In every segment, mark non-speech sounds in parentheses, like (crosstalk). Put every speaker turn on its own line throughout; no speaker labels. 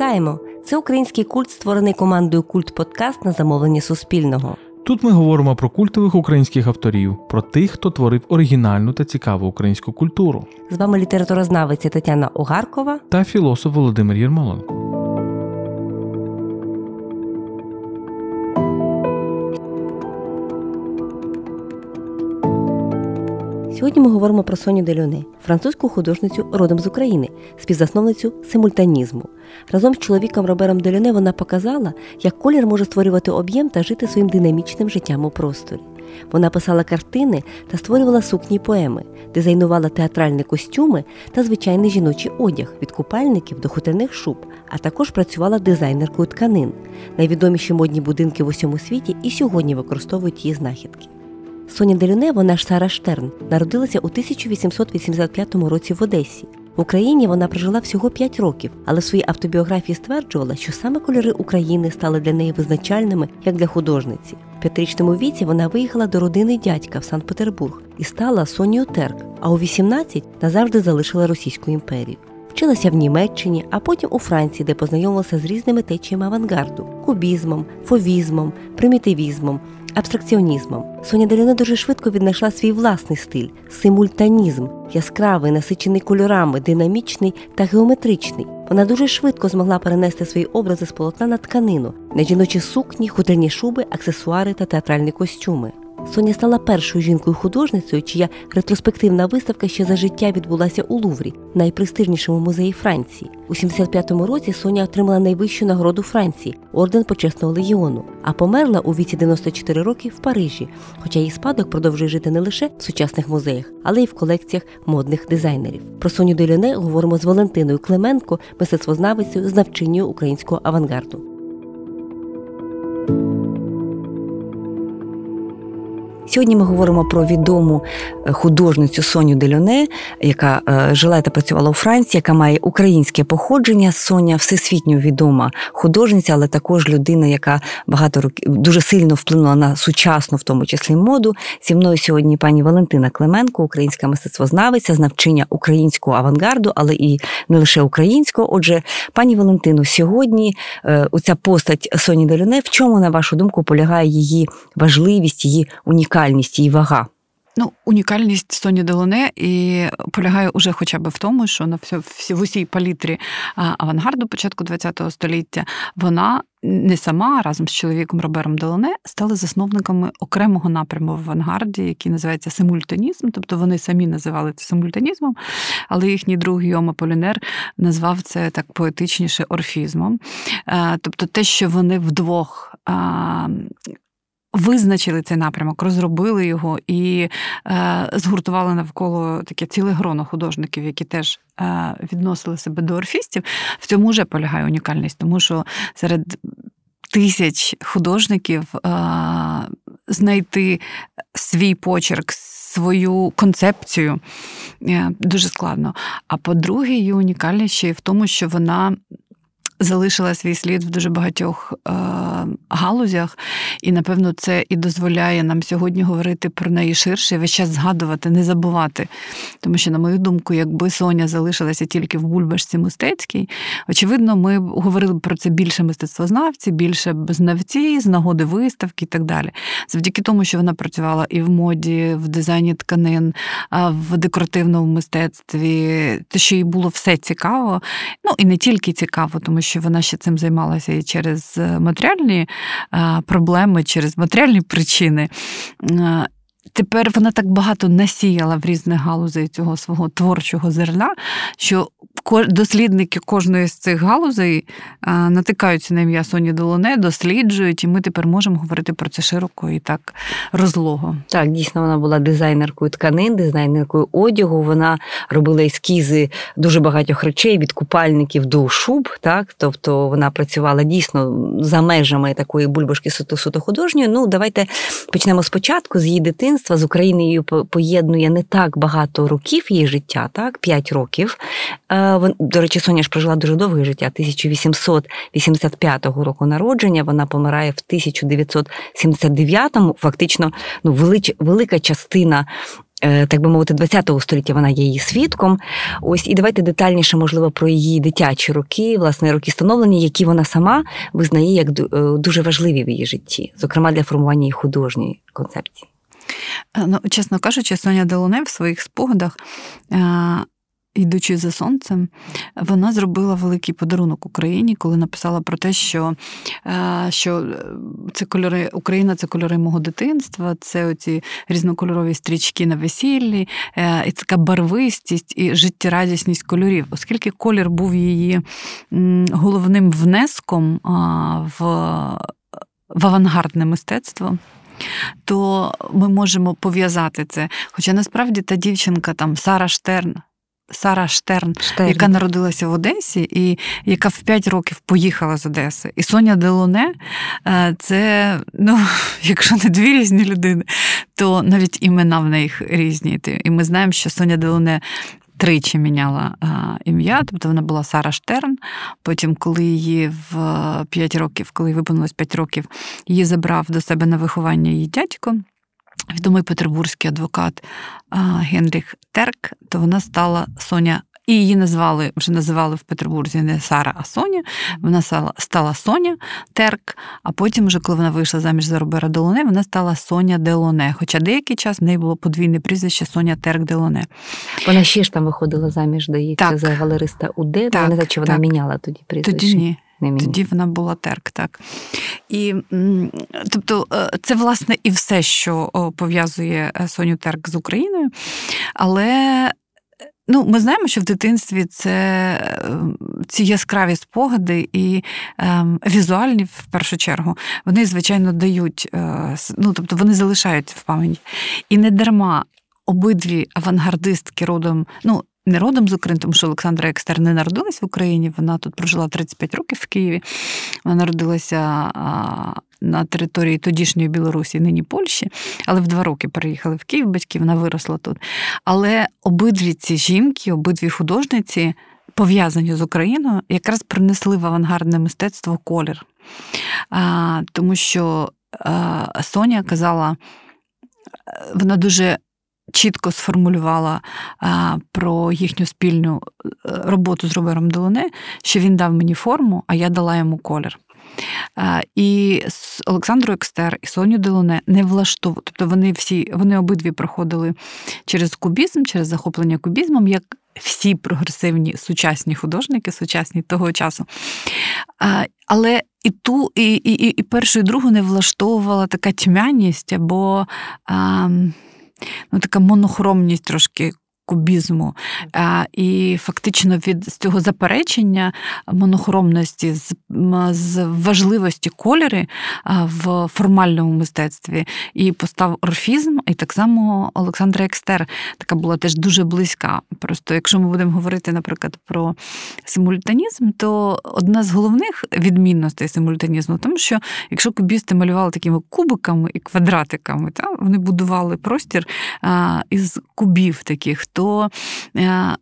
Вітаємо! Це український культ, створений командою Культ Подкаст на замовлення Суспільного.
Тут ми говоримо про культових українських авторів, про тих, хто творив оригінальну та цікаву українську культуру.
З вами літературознавиця Тетяна Огаркова
та філософ Володимир Єрмоленко.
Сьогодні ми говоримо про Соню Делюне, французьку художницю родом з України, співзасновницю симультанізму. Разом з чоловіком Робером Делюне вона показала, як колір може створювати об'єм та жити своїм динамічним життям у просторі. Вона писала картини та створювала сукні поеми, дизайнувала театральні костюми та звичайний жіночий одяг від купальників до хутерних шуб, а також працювала дизайнеркою тканин. Найвідоміші модні будинки в усьому світі і сьогодні використовують її знахідки. Соня Делюне, вона ж Сара Штерн, народилася у 1885 році в Одесі. В Україні вона прожила всього 5 років, але в своїй автобіографії стверджувала, що саме кольори України стали для неї визначальними як для художниці. В п'ятирічному віці вона виїхала до родини дядька в Санкт-Петербург і стала Сонією Терк, а у 18 назавжди залишила Російську імперію. Вчилася в Німеччині, а потім у Франції, де познайомилася з різними течіями авангарду кубізмом, фовізмом, примітивізмом, абстракціонізмом. Соня Даліна дуже швидко віднайшла свій власний стиль симультанізм, яскравий, насичений кольорами, динамічний та геометричний. Вона дуже швидко змогла перенести свої образи з полотна на тканину, на жіночі сукні, хутряні шуби, аксесуари та театральні костюми. Соня стала першою жінкою-художницею, чия ретроспективна виставка ще за життя відбулася у Луврі, найпрестижнішому музеї Франції. У 75-му році Соня отримала найвищу нагороду Франції орден почесного легіону, а померла у віці 94 роки в Парижі. Хоча її спадок продовжує жити не лише в сучасних музеях, але й в колекціях модних дизайнерів. Про Соню Деляне говоримо з Валентиною Клименко, мистецтвознавицею, знавчиною українського авангарду. Сьогодні ми говоримо про відому е, художницю Соню Дельоне, яка е, жила та працювала у Франції, яка має українське походження. Соня всесвітньо відома художниця, але також людина, яка багато років дуже сильно вплинула на сучасну, в тому числі моду. Зі мною сьогодні пані Валентина Клименко, українська мистецтвознавиця, знавчиня українського авангарду, але і не лише українського. Отже, пані Валентину, сьогодні е, оця постать Соні Дельоне, в чому на вашу думку полягає її важливість, її унікальність? Унікальність її вага?
Ну, унікальність Соні Делоне і полягає уже хоча б в тому, що на всі, в усій палітрі авангарду початку ХХ століття вона не сама разом з чоловіком Робером Делоне стали засновниками окремого напряму в авангарді, який називається симультанізм. Тобто вони самі називали це симультанізмом, але їхній друг Йома Полінер назвав це так поетичніше орфізмом. Тобто те, що вони вдвох Визначили цей напрямок, розробили його і е, згуртували навколо таке ціле гроно художників, які теж е, відносили себе до орфістів. В цьому вже полягає унікальність, тому що серед тисяч художників е, знайти свій почерк, свою концепцію е, дуже складно. А по-друге, її унікальність ще й в тому, що вона залишила свій слід в дуже багатьох е, галузях, і напевно це і дозволяє нам сьогодні говорити про неї ширше, весь час згадувати, не забувати. Тому що, на мою думку, якби Соня залишилася тільки в бульбашці мистецькій, очевидно, ми говорили про це більше мистецтвознавці, більше знавці, з нагоди виставки і так далі. Завдяки тому, що вона працювала і в моді, в дизайні тканин, в декоративному мистецтві, те, що їй було все цікаво, ну і не тільки цікаво, тому що що вона ще цим займалася і через е, матеріальні е, проблеми, через матеріальні причини. Тепер вона так багато насіяла в різних галузей цього свого творчого зерна, що дослідники кожної з цих галузей натикаються на ім'я Соні Долоне, досліджують, і ми тепер можемо говорити про це широко і так розлого.
Так, дійсно, вона була дизайнеркою тканин, дизайнеркою одягу. Вона робила ескізи дуже багатьох речей від купальників до шуб. Так, тобто вона працювала дійсно за межами такої бульбашки суто художньої. Ну, давайте почнемо спочатку з її дитинства. З Україною поєднує не так багато років її життя, так, 5 років. Е, до речі, Соня ж прожила дуже довге життя. 1885 року народження. Вона помирає в 1979-му. Фактично, ну велич, велика частина
е, так би мовити, 20-го століття вона є її свідком. Ось і давайте детальніше, можливо, про її дитячі роки, власне, роки становлення, які вона сама визнає як дуже важливі в її житті, зокрема для формування її художньої концепції.
Ну, чесно кажучи, Соня Делоне в своїх спогадах Йдучи за сонцем, вона зробила великий подарунок Україні, коли написала про те, що е, що е, це кольори Україна це кольори мого дитинства, це оці різнокольорові стрічки на весіллі, е, і така барвистість і життєрадісність кольорів, оскільки колір був її головним внеском в, в авангардне мистецтво. То ми можемо пов'язати це. Хоча насправді та дівчинка там Сара Штерн, Сара Штерн, Штерн, яка народилася в Одесі, і яка в 5 років поїхала з Одеси. І Соня Делоне це, ну, (laughs) якщо не дві різні людини, то навіть імена в них різні. І ми знаємо, що Соня Делоне. Тричі міняла а, ім'я, тобто вона була Сара Штерн. Потім, коли її в 5 років, коли виповнилось 5 років, її забрав до себе на виховання її дядько відомий петербурзький адвокат Генріх Терк, то вона стала Соня. І її назвали, вже називали в Петербурзі не Сара, а Соня. Вона стала Соня Терк, а потім, вже, коли вона вийшла заміж за Робера Делоне, вона стала Соня Делоне. Хоча деякий час в неї було подвійне прізвище Соня Терк Делоне.
Вона ще ж там виходила заміж, здається, за галериста УД. Так, не знаю, чи вона так. міняла тоді прізвище.
Тоді ні. Тоді вона була терк, так. І тобто, е, це власне і все, що пов'язує е, Соню Терк з Україною. Але ну, ми знаємо, що в дитинстві це ці яскраві спогади і е, візуальні, в першу чергу, вони, звичайно, дають, е, ну, тобто вони залишаються в пам'яті. І не дарма. Обидві авангардистки родом, ну не родом з України, тому що Олександра Екстер не народилась в Україні. Вона тут прожила 35 років в Києві. Вона народилася на території тодішньої Білорусі, нині Польщі, але в два роки переїхали в Київ, батьки вона виросла тут. Але обидві ці жінки, обидві художниці. Пов'язані з Україною, якраз принесли в авангардне мистецтво колір. А, Тому що а, Соня казала, вона дуже чітко сформулювала про їхню спільну е, роботу з Робером Делоне, що він дав мені форму, а я дала йому колір. І з Олександрою Екстер і Соню Делоне не влаштовували. Тобто вони всі, вони обидві проходили через кубізм, через захоплення кубізмом, як всі прогресивні сучасні художники, сучасні того часу. Але і ту, і, і, і першу, і другу не влаштовувала така тьмяність або. А, ну, така монохромність трошки кубізму. І фактично від цього заперечення монохромності, з, важливості кольори в формальному мистецтві і постав орфізм, і так само Олександра Екстер така була теж дуже близька. Просто якщо ми будемо говорити, наприклад, про симультанізм, то одна з головних відмінностей симультанізму, тому що якщо кубісти малювали такими кубиками і квадратиками, та, вони будували простір із кубів таких то е,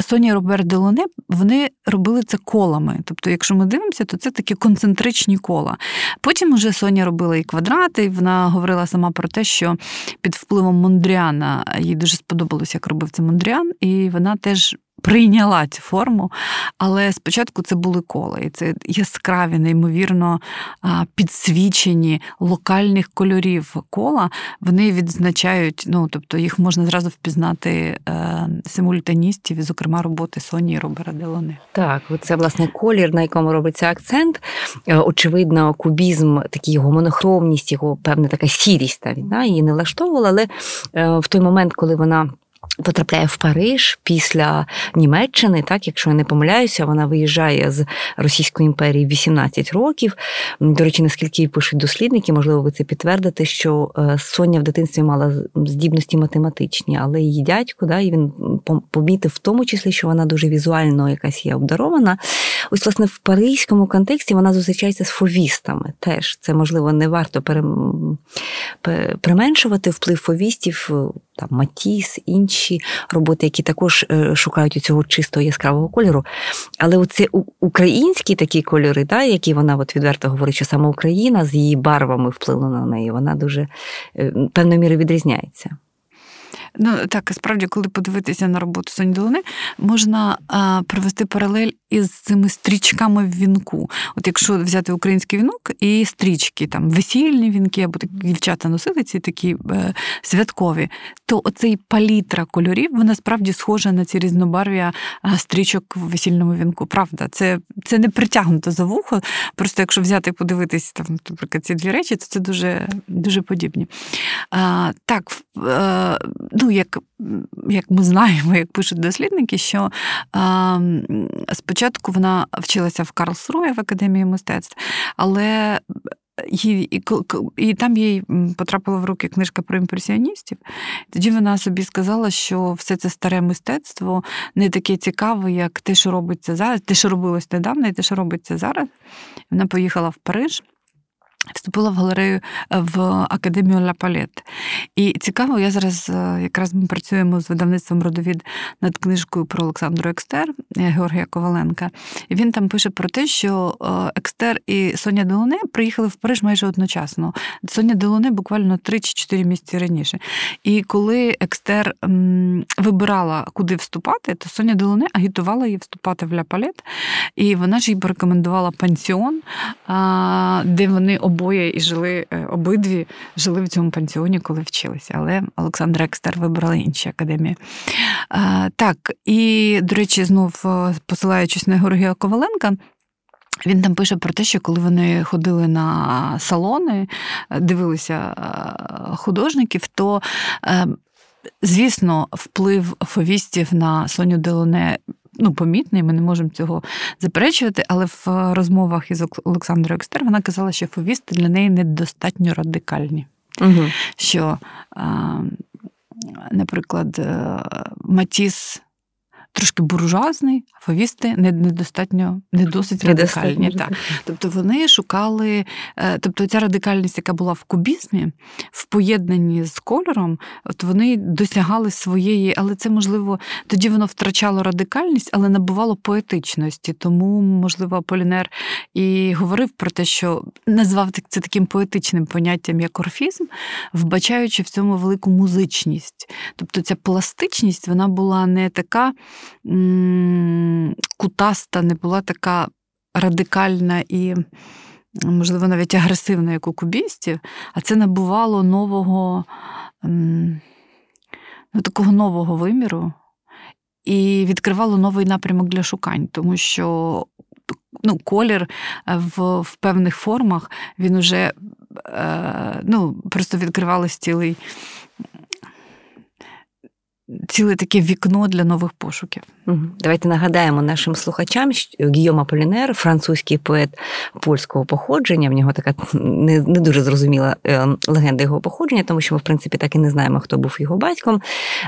Соня і Роберт Делоне вони робили це колами. Тобто, якщо ми дивимося, то це такі концентричні кола. Потім уже Соня робила і квадрати, і вона говорила сама про те, що під впливом Мондріана їй дуже сподобалось, як робив це Мондріан, і вона теж прийняла цю форму, але спочатку це були кола, і це яскраві, неймовірно підсвічені локальних кольорів кола. Вони відзначають, ну тобто їх можна зразу впізнати е, симультаністів, зокрема роботи Соні і Робера Делоне.
Так, це власне колір, на якому робиться акцент. Е, очевидно, кубізм, такий його монохромність, його певна така сірість та війна її не влаштовувала, але е, в той момент, коли вона. Потрапляє в Париж після Німеччини, так якщо я не помиляюся, вона виїжджає з Російської імперії 18 років. До речі, наскільки пишуть дослідники, можливо, ви це підтвердите, що е, Соня в дитинстві мала здібності математичні, але її дядько, да, і він помітив в тому числі, що вона дуже візуально якась є обдарована. Ось, власне, в паризькому контексті вона зустрічається з фовістами. Теж це можливо не варто применшувати вплив фовістів, там Матіс, інші роботи, які також шукають шукають цього чистого яскравого кольору. Але оце українські такі кольори, та, які вона от відверто говорить, що саме Україна з її барвами вплинула на неї, вона дуже е, певною мірою відрізняється.
Ну так, справді, коли подивитися на роботу Соні Долони, можна а, провести паралель із цими стрічками в вінку. От якщо взяти український вінок і стрічки, там весільні вінки, або такі дівчата носили ці такі е, святкові, то оцей палітра кольорів вона справді схожа на ці різнобарв'я стрічок в весільному вінку. Правда, це це не притягнуто за вухо. Просто якщо взяти і подивитись там, наприклад, ці дві речі, то це дуже дуже подібні. А, Так, е, ну як як ми знаємо, як пишуть дослідники, що спочатку вона вчилася в Карлсрує в академії мистецтв, але і, і, і там їй потрапила в руки книжка про імпресіоністів. Тоді вона собі сказала, що все це старе мистецтво не таке цікаве, як те, що робиться зараз, те, що робилось недавно, і те, що робиться зараз. Вона поїхала в Париж. Вступила в галерею е, в академію Ла Палет. І цікаво, я зараз е, якраз ми працюємо з видавництвом родовід над книжкою про Олександру Екстер е, Георгія Коваленка. І він там пише про те, що Екстер і Соня Делоне приїхали в Париж майже одночасно. Соня Делоне буквально 3 чи 4 місяці раніше. І коли Екстер вибирала, куди вступати, то Соня Делоне агітувала її вступати в Ля Палет. І вона ж їй порекомендувала пансіон, де вони обоє і жили е, обидві жили в цьому пансіоні, коли вчилися. Але Олександра Екстер вибрала інші академії. А, Так, і, до речі, знов е, посилаючись на Георгія Коваленка. Він там пише про те, що коли вони ходили на салони, е, дивилися художників, то, звісно, вплив фовістів на Соню Делоне ну, помітний, ми не можемо цього заперечувати, але в розмовах із Олександрою Екстер вона казала, що фовісти для неї недостатньо радикальні. Угу. Що, наприклад, е, Матіс трошки буржуазний, а фавісти недостатньо не досить радикальні. Так. Тобто вони шукали, е, тобто ця радикальність, яка була в кубізмі, в поєднанні з кольором, от вони досягали своєї, але це можливо, тоді воно втрачало радикальність, але набувало поетичності. Тому, можливо, Полінер і говорив про те, що назвав це таким поетичним поняттям, як орфізм, вбачаючи в цьому велику музичність. Тобто ця пластичність вона була не така кутаста, не була така радикальна і, можливо, навіть агресивна, як у кубістів, а це набувало нового, ну, такого нового виміру і відкривало новий напрямок для шукань, тому що ну, колір в в певних формах він уже е, ну, просто відкривалось цілий ціле таке вікно для нових пошуків.
Давайте нагадаємо нашим слухачам, що Гійома Полінер, французький поет польського походження. В нього така не не дуже зрозуміла е, легенда його походження, тому що ми, в принципі, так і не знаємо, хто був його батьком,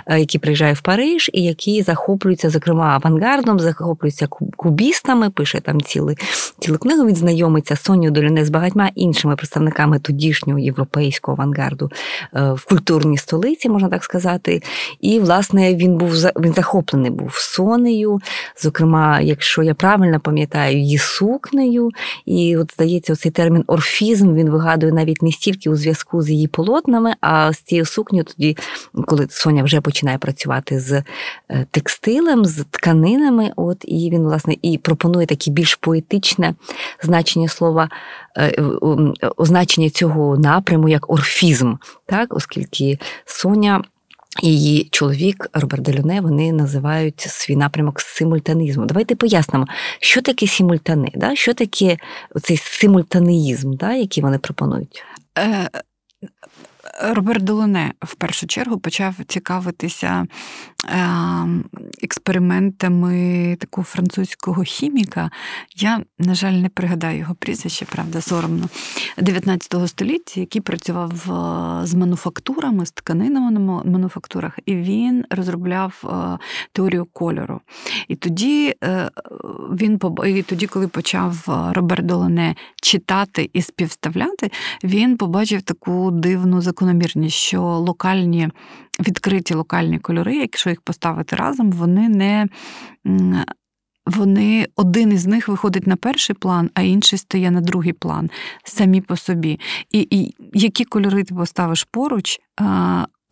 е, який приїжджає в Париж і який захоплюється, зокрема, авангардом, захоплюється кубістами, пише там цілу, цілу книгу. Він знайомиться з Сонію Доліне з багатьма іншими представниками тодішнього європейського авангарду е, в культурній столиці, можна так сказати. І, власне, він був він захоплений був сонею, зокрема, якщо я правильно пам'ятаю, її сукнею. І от здається, цей термін орфізм він вигадує навіть не стільки у зв'язку з її полотнами, а з цією сукнею тоді, коли Соня вже починає працювати з е, текстилем, з тканинами. От і він, власне, і пропонує таке більш поетичне значення слова. Е, означення цього напряму як орфізм, так, оскільки Соня Її чоловік Роберт Делюне вони називають свій напрямок симультанізму. Давайте пояснимо, що таке симультани, да? що таке цей симультанеїзм, да? який вони пропонують. Е,
Роберт Долоне в першу чергу почав цікавитися експериментами такого французького хіміка. Я, на жаль, не пригадаю його прізвище, правда, соромно 19 століття, який працював з мануфактурами, з тканинами на мануфактурах, і він розробляв е, теорію кольору. І тоді е, він і тоді, коли почав Роберт Долоне читати і співставляти, він побачив таку дивну закономірність, що локальні відкриті локальні кольори, якщо їх поставити разом, вони не. Вони один із них виходить на перший план, а інший стає на другий план самі по собі. І і які кольори ти поставиш поруч,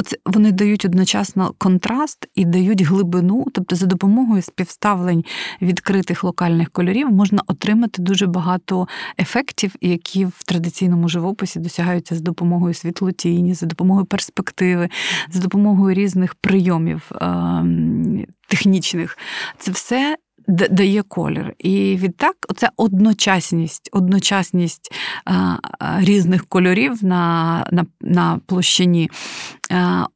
оце вони дають одночасно контраст і дають глибину, тобто за допомогою співставлень відкритих локальних кольорів можна отримати дуже багато ефектів, які в традиційному живописі досягаються за допомогою світлотіні, за допомогою перспективи, за допомогою різних прийомів ем, технічних. Це все дає колір. І відтак, оця одночасність, одночасність а, різних кольорів на, на, на площині, а,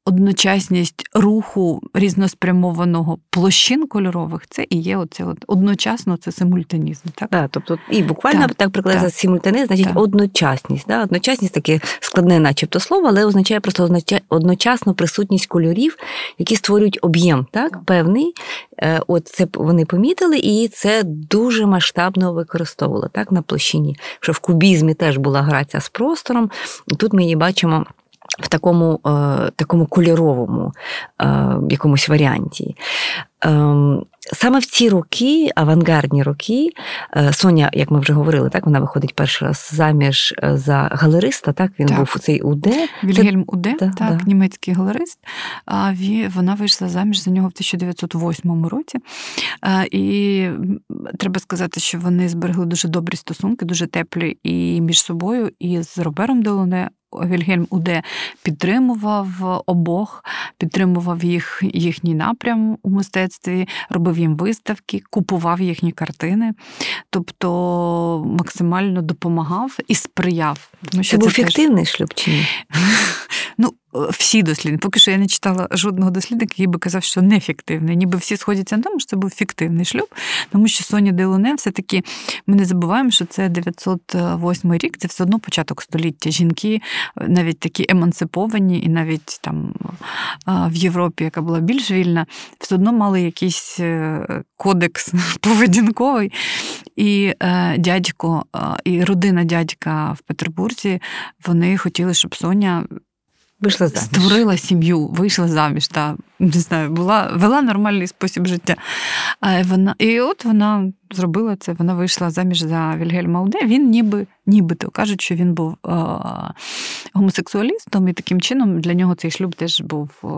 одночасність руху різноспрямованого площин кольорових, це і є оце от, одночасно це симультанізм. Так,
да, тобто і буквально так, так прикладається симультанізм, значить так. одночасність. Да? Одночасність таке складне, начебто слово, але означає просто одночасно присутність кольорів, які створюють об'єм, так, певний. Е, от це вони помітили і це дуже масштабно використовували так на площині. Що в кубізмі теж була грація з простором, і тут ми її бачимо. В такому е, такому кольоровому е, якомусь варіанті. Ем, саме в ці роки, авангардні роки, е, Соня, як ми вже говорили, так вона виходить перший раз заміж е, за галериста. Так він так. був цей Уде.
Вільгельм Уде, так, так да. німецький галерист. А вона вийшла заміж за нього в 1908 році. І треба сказати, що вони зберегли дуже добрі стосунки, дуже теплі і між собою, і з Робером Делоне. Вільгельм Уде підтримував обох, підтримував їх їхній напрям у мистецтві, робив їм виставки, купував їхні картини, тобто максимально допомагав і сприяв.
Тому що Це був фіктивний теж... шлюб чи ні? (laughs)
Ну, всі дослідники. Поки що я не читала жодного дослідника, який би казав, що нефіктивний. Ніби всі сходяться на тому, що це був фіктивний шлюб, тому що Соня Делоне все-таки ми не забуваємо, що це 908 рік, це все одно початок століття. Жінки навіть такі емансиповані, і навіть там в Європі, яка була більш вільна, все одно мали якийсь е, кодекс (laughs) поведінковий. І е, дядько, і родина дядька в Петербурзі, вони хотіли, щоб Соня.
Вийшла заміж.
Створила сім'ю, вийшла заміж, та не знаю, була вела нормальний спосіб життя. А вона, І от вона зробила це, вона вийшла заміж за Вільгельма Уде. Він ніби нібито кажуть, що він був е, гомосексуалістом, і таким чином для нього цей шлюб теж був е,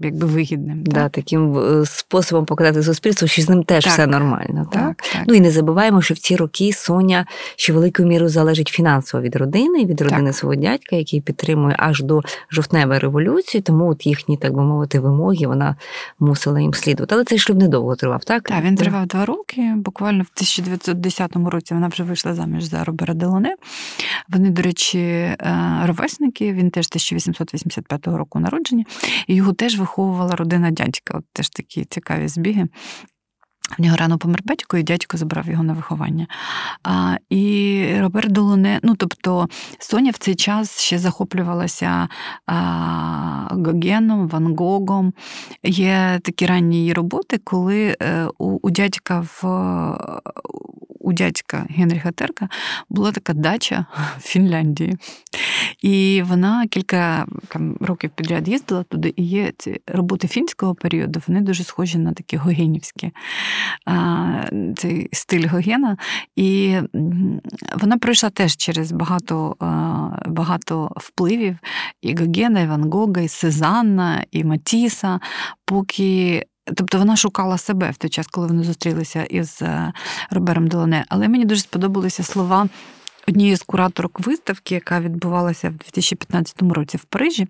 якби вигідним.
Да. Таким е, способом показати суспільству, що з ним теж так. все нормально. Так? Так, так? Ну і не забуваємо, що в ці роки Соня ще великою мірою залежить фінансово від родини, від родини свого дядька, який підтримує аж до жовтневої революції, тому от їхні, так би мовити, вимоги вона мусила їм слідувати. Але цей шлюб недовго тривав, так?
Так, він тривав два роки. Буквально в 1910 році вона вже вийшла заміж за Робера Делоне вони. Вони, до речі, е, ровесники, він теж 1885 року народження, і його теж виховувала родина дядька. От теж такі цікаві збіги. В нього рано помер батько, і дядько забрав його на виховання. А, І Роберт Долоне, ну тобто Соня в цей час ще захоплювалася а, Гогеном, Ван Гогом. Є такі ранні її роботи, коли е, у, у дядька в у дядька Генріха Терка була така дача в Фінляндії. І вона кілька там, років підряд їздила туди, і є ці роботи фінського періоду, вони дуже схожі на такі гогенівські цей стиль Гогена. І вона пройшла теж через багато багато впливів і Гогена, і Ван Гога, і Сезанна, і Матіса, поки Тобто вона шукала себе в той час, коли вони зустрілися із е, Робером Делоне. Але мені дуже сподобалися слова однієї з кураторок виставки, яка відбувалася в 2015 році в Парижі.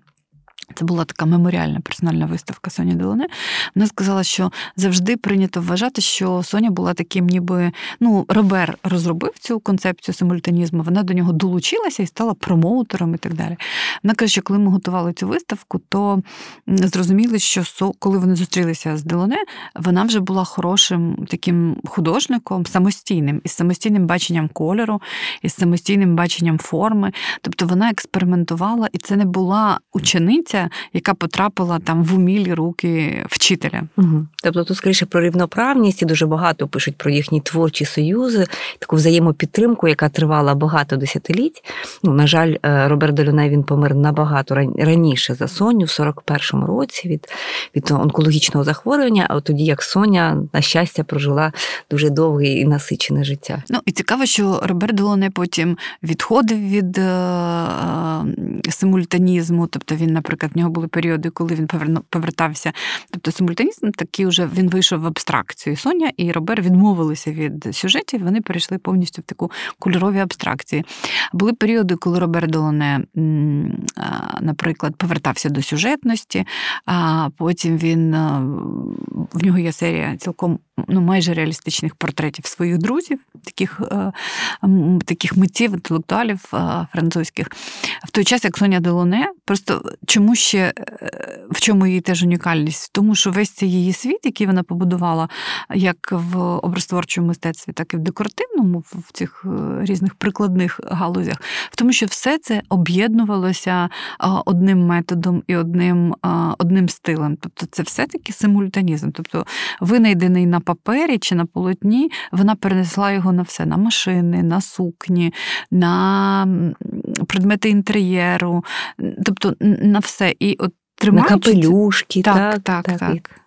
Це була така меморіальна персональна виставка Соні Делоне. Вона сказала, що завжди прийнято вважати, що Соня була таким, ніби ну, Робер розробив цю концепцію симультанізму, вона до нього долучилася і стала промоутером і так далі. Вона каже, що коли ми готували цю виставку, то зрозуміли, що коли вони зустрілися з Делоне, вона вже була хорошим таким художником, самостійним, із самостійним баченням кольору, із самостійним баченням форми. Тобто вона експериментувала, і це не була учениця учениця, яка потрапила там в умілі руки вчителя.
Угу. Тобто тут скоріше про рівноправність і дуже багато пишуть про їхні творчі союзи, таку взаємопідтримку, яка тривала багато десятиліть. Ну, на жаль, е, Роберт Долюне він помер набагато раніше за Соню, в 41-му році від від онкологічного захворювання. А тоді як Соня, на щастя, прожила дуже довге і насичене життя.
Ну і цікаво, що Роберт Долоне потім відходив від е, симультанізму. Тобто він, наприклад, в нього були періоди, коли він повертався. Тобто симультанізм такий вже він вийшов в абстракцію. Соня і Робер відмовилися від сюжетів, вони перейшли повністю в таку кольорові абстракції. Були періоди, коли Робер Долоне, наприклад, повертався до сюжетності, а потім він в нього є серія цілком ну, майже реалістичних портретів своїх друзів, таких е, таких митців, інтелектуалів е, французьких. В той час, як Соня Делоне, просто чому ще е, в чому її теж унікальність? Тому що весь цей її світ, який вона побудувала, як в образотворчому мистецтві, так і в декоративному, в цих різних прикладних галузях, в тому, що все це об'єднувалося одним методом і одним одним стилем. Тобто це все-таки симультанізм. Тобто винайдений на папері чи на полотні, вона перенесла його на все: на машини, на сукні, на предмети інтер'єру, тобто на все. І от
На капелюшки,
так, так, так. так.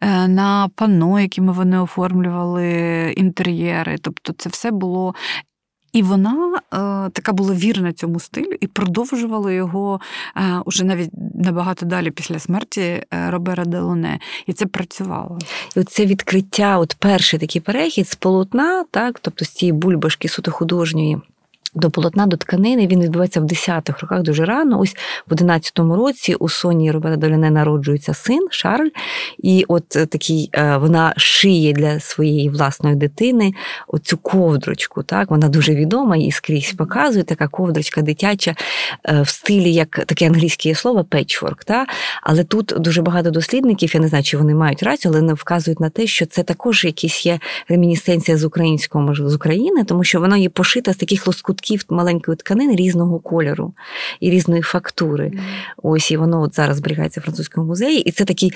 Е, на пано, якими вони оформлювали інтер'єри. Тобто це все було і вона е, така була вірна цьому стилю і продовжувала його е, уже навіть набагато далі після смерті Робера Делоне. І це працювало.
І це відкриття, от перший такий перехід з полотна, так, тобто з цієї бульбашки суто художньої. До полотна, до тканини він відбувається в 10-х роках дуже рано. Ось в 11-му році у Соні Робера Доляне народжується син Шарль, і от е, такий е, вона шиє для своєї власної дитини оцю ковдрочку. Так, вона дуже відома і скрізь показує така ковдрочка дитяча е, в стилі, як таке англійське слово печворк. Але тут дуже багато дослідників, я не знаю, чи вони мають рацію, але вони вказують на те, що це також якісь є ремінісценція з українського, можливо, з України, тому що вона є пошита з таких лоскутків лотків маленької тканини різного кольору і різної фактури. Mm. Ось і воно от зараз зберігається в французькому музеї. І це такий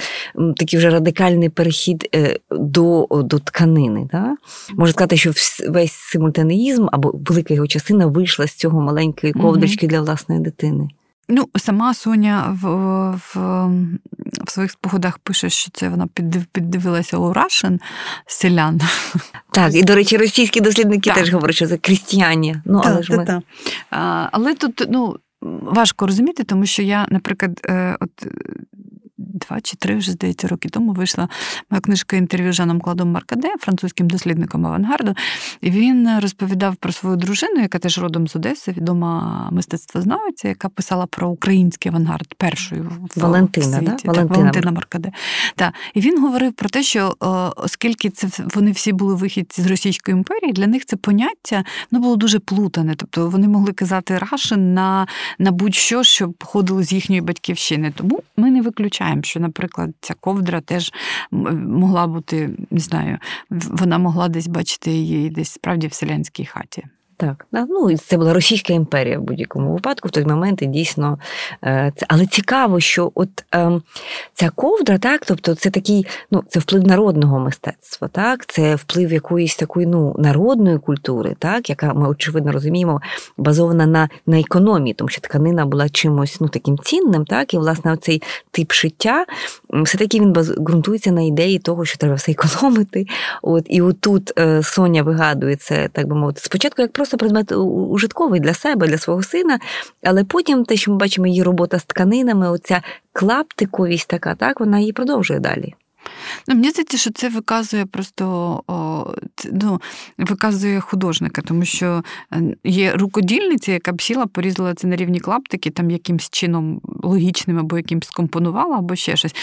такий вже радикальний перехід е, до до тканини. Да? Можна сказати, що весь симультанеїзм або велика його частина вийшла з цього маленької ковдочки mm-hmm. для власної дитини.
Ну, сама Соня в в, в своїх спогадах пише, що це вона піддивилася у Рашин селян.
Так, і, до речі, російські дослідники так. теж говорять, що це крістіані. Ну,
так, але ж ми... так, а, але тут ну, важко розуміти, тому що я, наприклад, е, от два чи три вже здається роки тому вийшла моя книжка інтерв'ю з Жаном Кладом Маркаде, французьким дослідником авангарду. І він розповідав про свою дружину, яка теж родом з Одеси, відома мистецтвознавиця, яка писала про український авангард першою в
Валентина,
світі.
Да?
Так, Валентина. Валентина Маркаде. Так. І він говорив про те, що оскільки це вони всі були вихідці з Російської імперії, для них це поняття ну, було дуже плутане. Тобто вони могли казати Рашин на, на будь-що, що походило з їхньої батьківщини. Тому ми не виключаємо що, наприклад, ця ковдра теж могла бути, не знаю, вона могла десь бачити її десь справді в селянській хаті.
Так, ну це була Російська імперія в будь-якому випадку в той момент і дійсно е, це. Але цікаво, що от е, ця ковдра, так, тобто це такий, ну, це вплив народного мистецтва, так, це вплив якоїсь такої ну, народної культури, так, яка ми очевидно розуміємо, базована на на економії, тому що тканина була чимось ну, таким цінним, так, і власне цей тип шиття, все-таки він баз, ґрунтується на ідеї того, що треба все економити. От, І отут е, Соня вигадує це, так би мовити, спочатку як просто просто предмет ужитковий для себе, для свого сина. Але потім те, що ми бачимо, її робота з тканинами, оця клаптиковість така, так, вона її продовжує далі.
Ну, Мені здається, що це виказує просто о, ну, виказує художника, тому що е, є рукодільниця, яка б сіла, порізала це на рівні клаптики, там якимсь чином логічним або якимсь скомпонувала, або ще щось.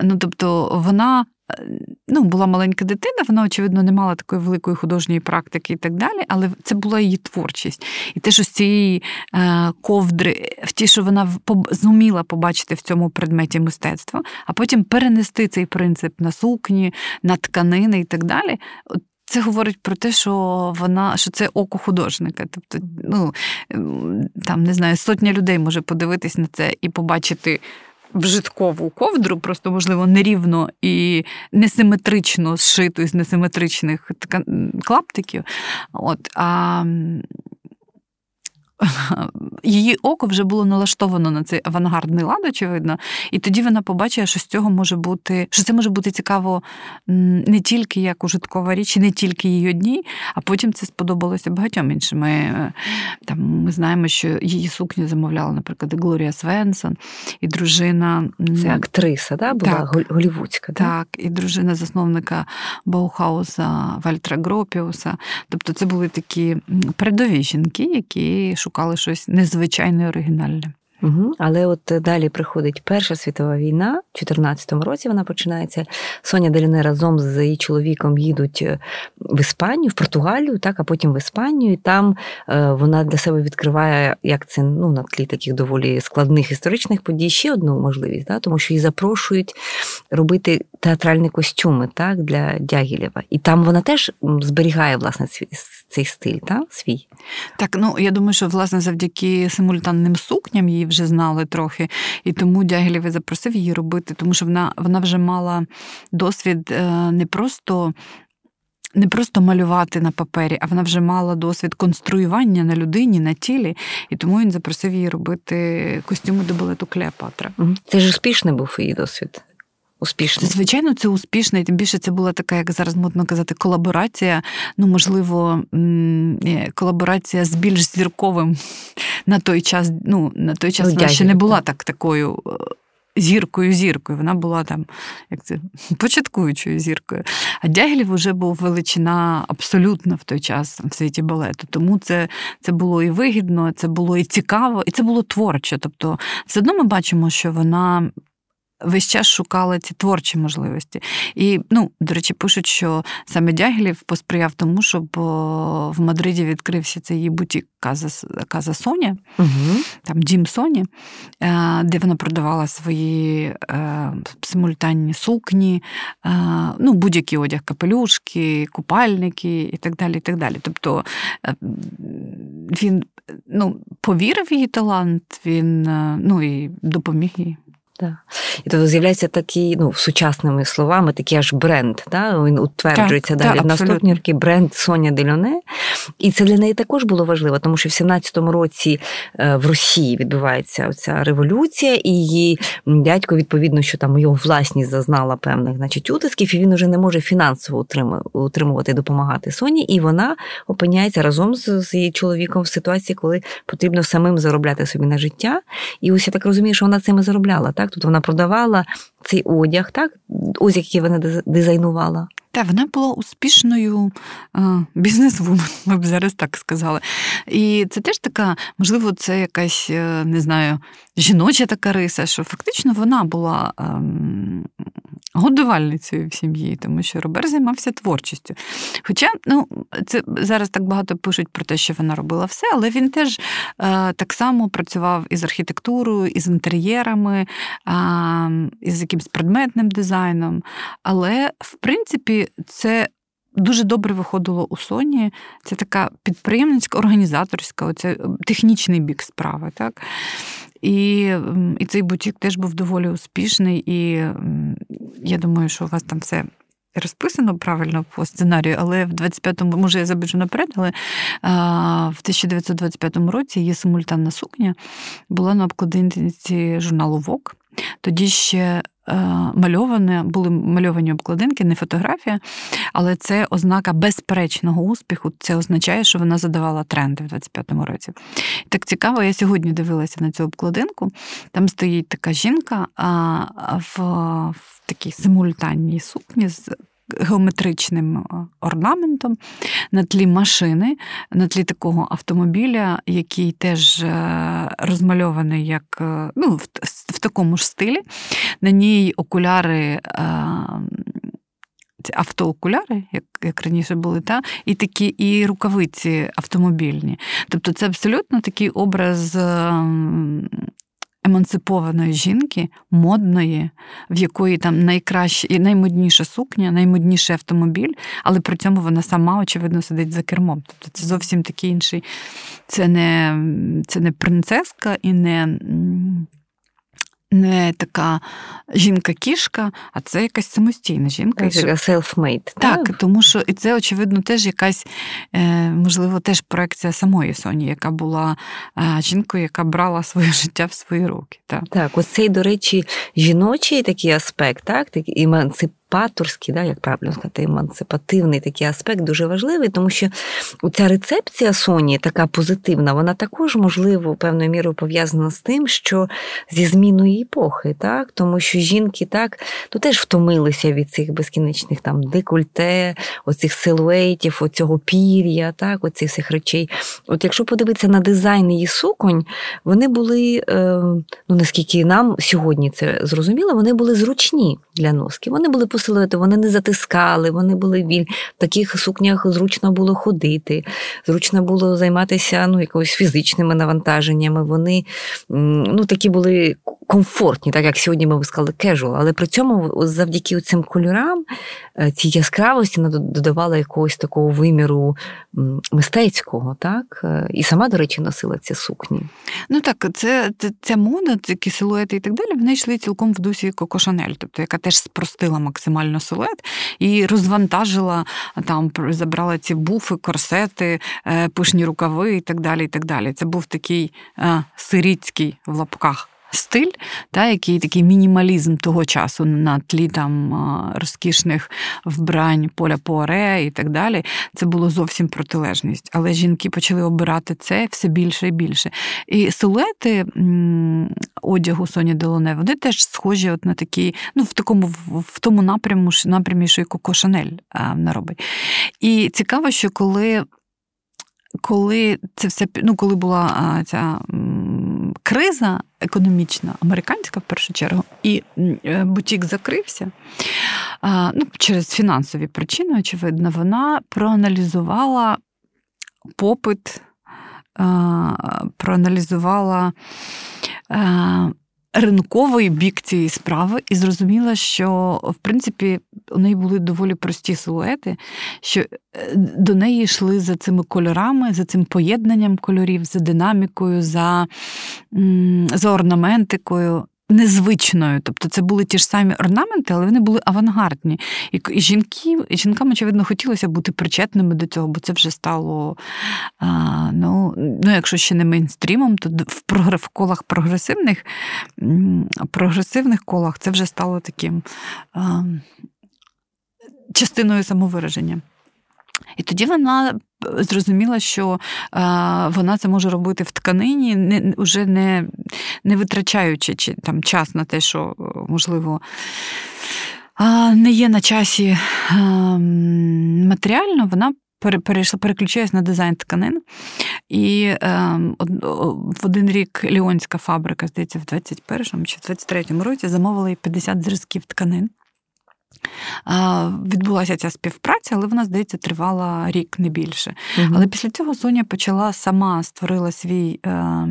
Ну, Тобто вона ну, була маленька дитина, вона, очевидно, не мала такої великої художньої практики і так далі, але це була її творчість. І те, що з цієї е, ковдри, в ті, що вона зуміла побачити в цьому предметі мистецтва, а потім перенести цей принцип на сукні, на тканини і так далі. Це говорить про те, що вона що це око художника. Тобто, ну там не знаю, сотня людей може подивитись на це і побачити вжиткову ковдру, просто, можливо, нерівно і несиметрично зшиту із несиметричних клаптиків. От, А її око вже було налаштовано на цей авангардний лад, очевидно, і тоді вона побачила, що з цього може бути, що це може бути цікаво не тільки як ужиткова річ, і не тільки її одній, а потім це сподобалося багатьом іншим. Ми, е, там, ми знаємо, що її сукню замовляла, наприклад, Глорія Свенсон, і дружина.
Це актриса, да? була так, голівудська.
Так, і дружина засновника Баухауса Вальтра Гропіуса. Тобто це були такі передові жінки, які шукали щось незвичайне оригінальне.
Угу. Але от далі приходить Перша світова війна, в 14-му році вона починається. Соня Деліне разом з її чоловіком їдуть е, в Іспанію, в Португалію, так, а потім в Іспанію. І там е, вона для себе відкриває, як це ну, на тлі таких доволі складних історичних подій, ще одну можливість, так, тому що її запрошують робити театральні костюми так, для Дягілєва. І там вона теж зберігає власне цей стиль, так, свій.
Так, ну я думаю, що власне завдяки симультанним сукням її вже знали трохи, і тому Дягілєв запросив її робити, тому що вона, вона вже мала досвід е, не просто. Не просто малювати на папері, а вона вже мала досвід конструювання на людині, на тілі, і тому він запросив її робити костюми до балету Клеопатра.
Це ж успішний був її досвід успішний?
Звичайно, це успішно, і тим більше це була така, як зараз модно казати, колаборація. Ну, можливо, колаборація з більш зірковим (laughs) на той час. Ну, на той час ну, вона ще не була так такою. Е, зіркою, зіркою, вона була там, як це, (laughs) початкуючою зіркою. А Дягілєв вже був величина абсолютно в той час в світі балету. Тому це це було і вигідно, це було і цікаво, і це було творче. Тобто, все одно ми бачимо, що вона весь час шукала ці творчі можливості. І, ну, до речі, пишуть, що саме Дягілєв посприяв тому, щоб в Мадриді відкрився цей її бутік Каза, Каза Соня, угу. там Дім Соні, е, де вона продавала свої е, симультанні сукні, е, ну, будь-який одяг, капелюшки, купальники і так далі. і так далі. Тобто він ну, повірив в її талант, він ну, і допоміг їй.
Да. І тобто з'являється такий, ну, сучасними словами, такий аж бренд. Да? Він утверджується так, далі. Так, Наступні роки бренд Соня Дельоне. І це для неї також було важливо, тому що в 17-му році е, в Росії відбувається ця революція, і її дядько, відповідно, що там його власність зазнала певних значить, утисків, і він вже не може фінансово утримувати допомагати Соні. І вона опиняється разом з, з її чоловіком в ситуації, коли потрібно самим заробляти собі на життя. І ось я так розумію, що вона цим і заробляла. Так? Тобто вона продавала цей одяг, так? ось який вона дизайнувала.
Так, вона була успішною бізнес-вумен, (laughs) ми б зараз так сказали. І це теж така, можливо, це якась, е, не знаю, жіноча така риса, що фактично вона була ем, годувальницею в сім'ї, тому що Робер займався творчістю. Хоча ну, це зараз так багато пишуть про те, що вона робила все, але він теж е, так само працював із архітектурою, із інтер'єрами, е, із якимсь предметним дизайном. Але, в принципі, це. Дуже добре виходило у Соні. Це така підприємницька, організаторська, оце технічний бік справи. Так? І і цей бутік теж був доволі успішний, і я думаю, що у вас там все. Розписано правильно по сценарію, але в 25-му, може, я забіжу наперед, але а, в 1925 році її симультанна сукня була на обкладинці журналу Вок. Тоді ще Е, мальоване, були мальовані обкладинки, не фотографія, але це ознака безперечного успіху. Це означає, що вона задавала тренди в 25-му році. Так цікаво, я сьогодні дивилася на цю обкладинку. Там стоїть така жінка в, в такій симультанній сукні з геометричним е, орнаментом на тлі машини, на тлі такого автомобіля, який теж е, розмальований як ну, в такому ж стилі. На ній окуляри. Автоокуляри, як як раніше були, та, і такі і рукавиці автомобільні. Тобто це абсолютно такий образ емансипованої жінки, модної, в якої там найкраща і наймодніша сукня, наймодніший автомобіль, але при цьому вона сама, очевидно, сидить за кермом. Тобто це зовсім такий інший. Це не це не принцеска і не не така жінка-кішка, а це якась самостійна жінка.
Self-made.
Так, так, тому що і це, очевидно, теж якась, е, можливо, теж проекція самої Соні, яка була е, жінкою, яка брала своє (laughs) життя в свої руки. Так,
так ось цей, до речі, жіночий такий аспект, так, такий емансип емансипаторський, да, як правильно сказати, емансипативний такий аспект дуже важливий, тому що ця рецепція Соні, така позитивна, вона також, можливо, певною мірою пов'язана з тим, що зі зміною епохи, так? тому що жінки так то теж втомилися від цих безкінечних там декольте, оцих силуетів, оцього пір'я, так, оцих всіх речей. От якщо подивитися на дизайн її суконь, вони були, е, ну наскільки нам сьогодні це зрозуміло, вони були зручні для носки. Вони були силуету, вони не затискали, вони були вільні. В таких сукнях зручно було ходити, зручно було займатися ну, якось фізичними навантаженнями. Вони ну, такі були комфортні, так як сьогодні ми б сказали, casual. Але при цьому завдяки цим кольорам цій яскравості додавала якогось такого виміру мистецького. так? Е, і сама, до речі, носила ці сукні.
Ну так, це, це ця мода, такі силуети і так далі, вони йшли цілком в дусі Коко Шанель, тобто яка теж спростила максимально силует і розвантажила, там забрала ці буфи, корсети, е, пишні рукави і так далі. і так далі. Це був такий сирітський в лапках стиль, та, який такий мінімалізм того часу на тлі там розкішних вбрань поля Пуаре і так далі. Це було зовсім протилежність. Але жінки почали обирати це все більше і більше. І силуети одягу Соні Делоне, вони теж схожі от на такі, ну, в такому в тому напряму напрямі, що і Коко Шанель вона робить. І цікаво, що коли. Коли це все ну, коли була ця криза економічна, американська в першу чергу, і е, бутік закрився. Ну, через фінансові причини, очевидно, вона проаналізувала попит, проаналізувала ринковий бік цієї справи і зрозуміла, що в принципі у неї були доволі прості силуети, що е, до неї йшли за цими кольорами, за цим поєднанням кольорів, за динамікою, за, за орнаментикою незвичною. Тобто це були ті ж самі орнаменти, але вони були авангардні. І жінки, жінкам, очевидно, хотілося бути причетними до цього, бо це вже стало, ну, ну якщо ще не мейнстрімом, то в, прогрев, в колах прогресивних прогресивних колах це вже стало таким частиною самовираження. І тоді вона зрозуміла, що вона це може робити в тканині, не, вже не не витрачаючи чи, там, час на те, що можливо. Не є на часі матеріально, вона перейшла, переключилась на дизайн тканин. І в один рік Ліонська фабрика, здається, в 21-му чи в 23-му році замовила їй 50 зразків тканин. Відбулася ця співпраця, але вона, здається, тривала рік не більше. Угу. Але після цього Соня почала сама створила свій е,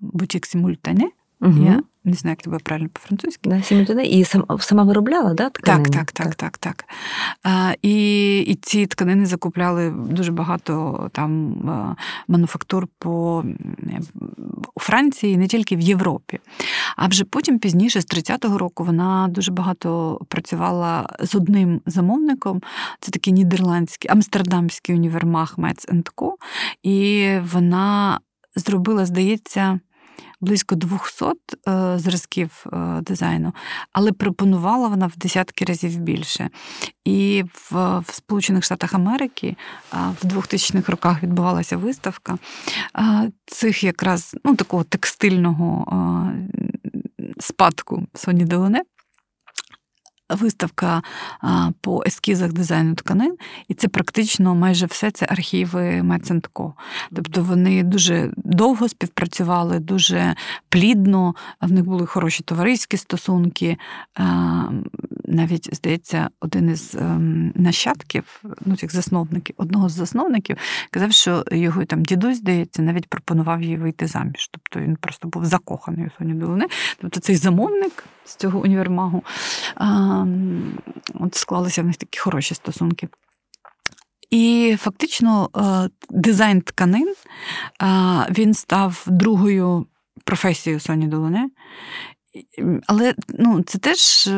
бутік Симультане. Угу. Я не знаю, як тебе правильно по-французьки.
Да, Сім'ютине. І сам, сама виробляла, да, тканини?
Так, так, так, так, так. А, І і ці тканини закупляли дуже багато там мануфактур по у Франції, не тільки в Європі. А вже потім пізніше, з 30-го року, вона дуже багато працювала з одним замовником. Це такий нідерландський, амстердамський універмаг Metz Co. І вона зробила, здається близько 200 е, зразків е, дизайну, але пропонувала вона в десятки разів більше. І в, в Сполучених Штатах Америки в 2000-х роках відбувалася виставка цих якраз ну, такого текстильного спадку Соні Делоне виставка по ескізах дизайну тканин, і це практично майже все це архіви Мецентко. Тобто вони дуже довго співпрацювали, дуже плідно, в них були хороші товариські стосунки. Навіть, здається, один із ем, нащадків, ну цих засновників, одного з засновників, казав, що його там дідусь, здається, навіть пропонував їй вийти заміж. Тобто він просто був закоханий у Соні Долуни. Тобто цей замовник з цього універмагу. От склалися в них такі хороші стосунки. І фактично е, дизайн тканин він став другою професією Соні Долоне. Але ну, це теж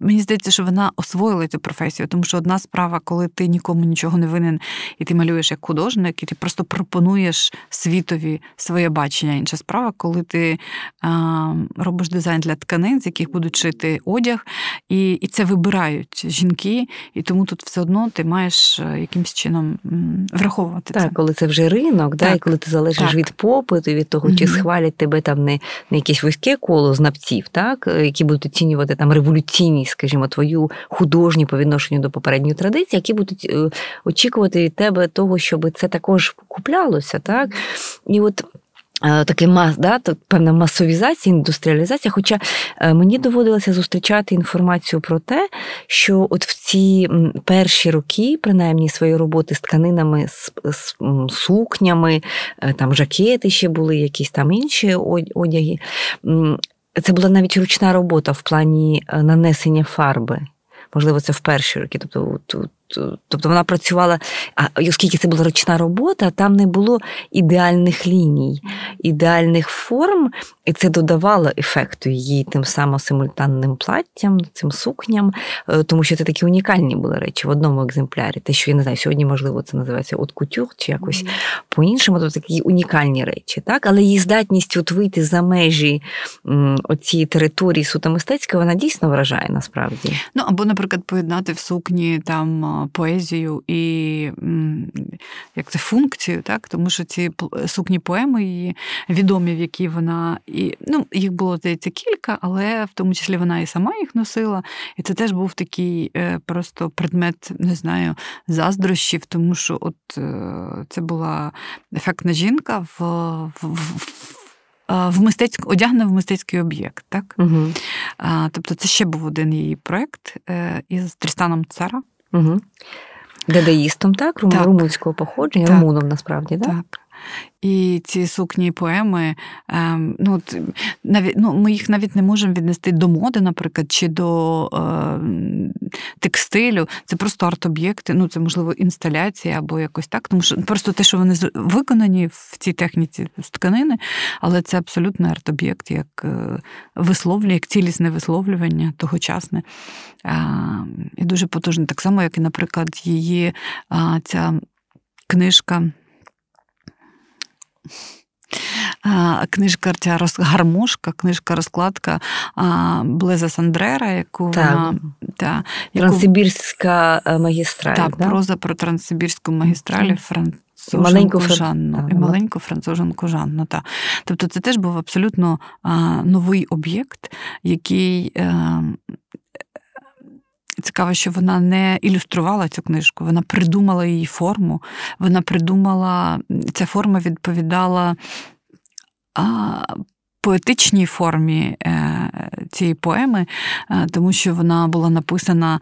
мені здається, що вона освоїла цю професію, тому що одна справа, коли ти нікому нічого не винен, і ти малюєш як художник, і ти просто пропонуєш світові своє бачення. Інша справа, коли ти а, робиш дизайн для тканин, з яких будуть шити одяг, і і це вибирають жінки, і тому тут все одно ти маєш е, якимось чином враховувати
так,
це.
коли це вже ринок, так. Да, і коли ти залежиш так. від попиту, від того, чи схвалять тебе там не, не якесь вузьке коло знавців, так, е, які будуть оцінювати там революційність, скажімо, твою художню по відношенню до попередньої традиції, які будуть е, очікувати від тебе того, щоб це також куплялося. так. І от Е, Такий мас, да, певна масовізація, індустріалізація. Хоча мені доводилося зустрічати інформацію про те, що от в ці перші роки, принаймні своєї роботи з тканинами, з, з сукнями, там жакети ще були, якісь там інші одяги. Це була навіть ручна робота в плані нанесення фарби. Можливо, це в перші роки. Тобто, тобто вона працювала, а оскільки це була ручна робота, там не було ідеальних ліній, ідеальних форм, і це додавало ефекту її тим самим симультанним платтям, цим сукням, е, тому що це такі унікальні були речі в одному екземплярі. Те, що я не знаю, сьогодні, можливо, це називається от кутюр чи якось mm-hmm. по-іншому, тобто такі унікальні речі. так? Але її здатність от вийти за межі оцієї території суто мистецької, вона дійсно вражає насправді.
Ну або, наприклад, поєднати в сукні там поезію і як це функцію, так? тому що ці сукні поеми її відомі, в які вона і ну, їх було здається кілька, але в тому числі вона і сама їх носила. І це теж був такий е, просто предмет, не знаю, заздрощів, тому що от е, це була ефектна жінка в. в в мистецьку одягнена в мистецький об'єкт, так? Угу. Тобто це ще був один її проєкт е, із Трістаном Цара.
Угу. Дадаїстом, так? так. Румунського походження, так. румуном насправді, так?
Так. І ці сукні поеми, ем, ну, навіть, ну, ми їх навіть не можемо віднести до моди, наприклад, чи до е, текстилю. Це просто арт-об'єкти, ну, це, можливо, інсталяція або якось так. Тому що просто те, що вони виконані в цій техніці з тканини, але це абсолютно арт-об'єкт, як е, висловлює, як цілісне висловлювання тогочасне. Е, і дуже потужне. Так само, як і, наприклад, її ця книжка. Книжка ця гармошка, книжка розкладка Блеза Сандрера, яку так. вона
та, яку, Транссибірська е, магістраль.
Так,
да?
проза про Транссибірську магістраль француженку маленьку Жанну. І маленьку француженку Жанну. Та. Тобто це теж був абсолютно а, новий об'єкт, який. Е, Цікаво, що вона не ілюструвала цю книжку, вона придумала її форму. Вона придумала, ця форма відповідала а, поетичній формі е, цієї поеми, е, тому що вона була написана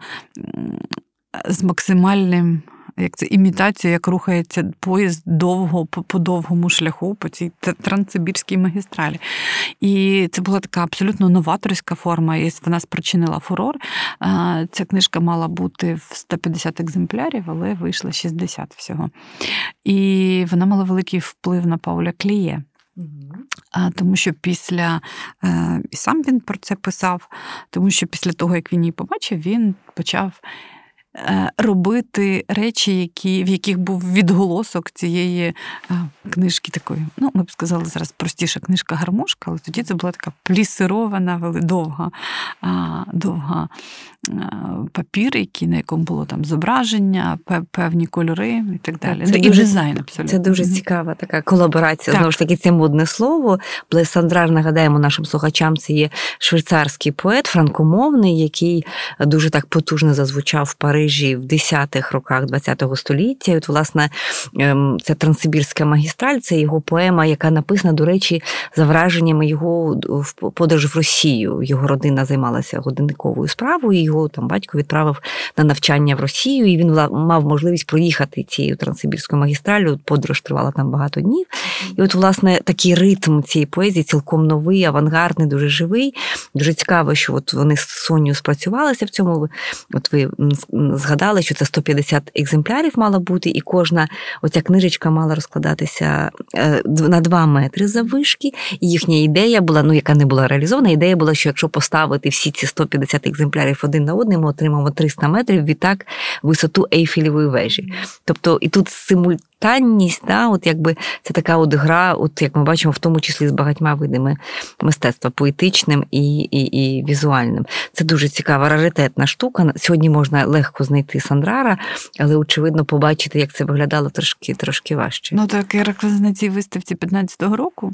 з максимальним як це імітація, як рухається поїзд довго по, по довгому шляху, по цій транссибірській магістралі. І це була така абсолютно новаторська форма, і вона спричинила фурор. Ця книжка мала бути в 150 екземплярів, але вийшла 60 всього. І вона мала великий вплив на Пауля Кліє. Тому що після е, і сам він про це писав, тому що після того, як він її побачив, він почав робити речі, які, в яких був відголосок цієї е, книжки такої. Ну, ми б сказали зараз простіша книжка гармошка, але тоді це була така плісирована, довга довга папір, який, на якому було там зображення, певні кольори і так далі. Це і дуже, дизайн абсолютно.
Це дуже цікава така колаборація. Так. Знову ж таки, це модне слово. Блесандрар, нагадаємо нашим слухачам, це є швейцарський поет, франкомовний, який дуже так потужно зазвучав в Парижі в 10-х роках ХХ століття. От, власне, ем, це Транссибірська магістраль, це його поема, яка написана, до речі, за враженнями його в подорож в Росію. Його родина займалася годинниковою справою. Його там батько відправив на навчання в Росію, і він мав можливість проїхати цією транссибірською магістралю. Подорож тривала там багато днів. І от, власне, такий ритм цієї поезії цілком новий, авангардний, дуже живий. Дуже цікаво, що от вони з Сонію спрацювалися в цьому. От ви згадали, що це 150 екземплярів мало бути, і кожна оця книжечка мала розкладатися е, на 2 метри заввишки. І їхня ідея була, ну яка не була реалізована, ідея була, що якщо поставити всі ці 150 екземплярів один на один, ми отримаємо 300 метрів відтак висоту Ейфелевої вежі. Тобто і тут симуль танність, да, от якби це така от гра, от як ми бачимо, в тому числі з багатьма видами мистецтва, поетичним і і, і візуальним. Це дуже цікава, раритетна штука. Сьогодні можна легко знайти Сандрара, але очевидно побачити, як це виглядало трошки трошки важче.
Ну так якраз на цій виставці 15-го року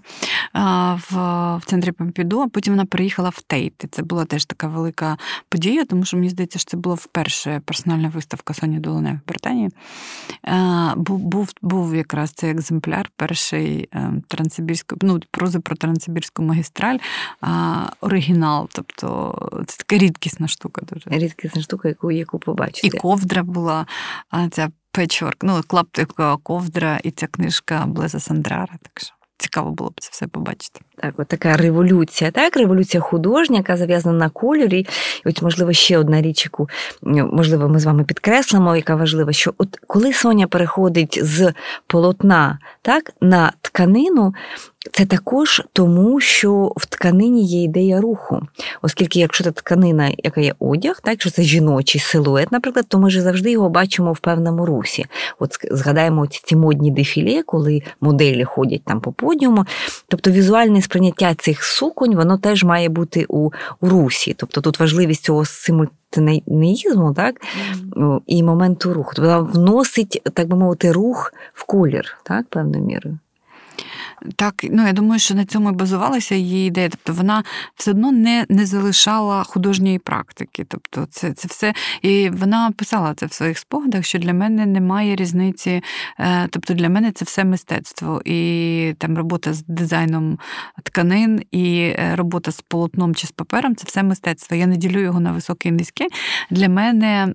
в в центрі Помпіду, а потім вона приїхала в Тейт. Це була теж така велика подія, тому що мені здається, що це була вперше персональна виставка Соні Долоне в Британії. Був був якраз цей екземпляр, перший трансибірської Транссибірської, ну, прози про Транссибірську магістраль, а, оригінал. Тобто це така рідкісна штука. дуже.
Рідкісна штука, яку яку побачити.
І ковдра була, ця печворк, ну, клаптика ковдра, і ця книжка Блеза Сандрара. Так що цікаво було б це все побачити.
Так, от така революція, так, революція художня, яка зав'язана на кольорі. І от, можливо, ще одна річ, яку можливо, ми з вами підкреслимо, яка важлива, що от коли Соня переходить з полотна так, на тканину, це також тому, що в тканині є ідея руху. Оскільки, якщо це тканина, яка є одяг, так, якщо це жіночий силует, наприклад, то ми ж завжди його бачимо в певному русі. От згадаємо ці модні дефіле, коли моделі ходять там по подіуму. Тобто візуальне сприйняття цих суконь, воно теж має бути у, у русі. Тобто тут важливість цього симультанеїзму, так, mm. і моменту руху. Тобто вона вносить, так би мовити, рух в колір, так, певною мірою.
Так, ну я думаю, що на цьому і базувалася її ідея. Тобто вона все одно не не залишала художньої практики. Тобто, це це все. І вона писала це в своїх спогадах, що для мене немає різниці. Е, тобто для мене це все мистецтво. І там робота з дизайном тканин, і е, робота з полотном чи з папером це все мистецтво. Я не ділю його на високе і низьке. Для мене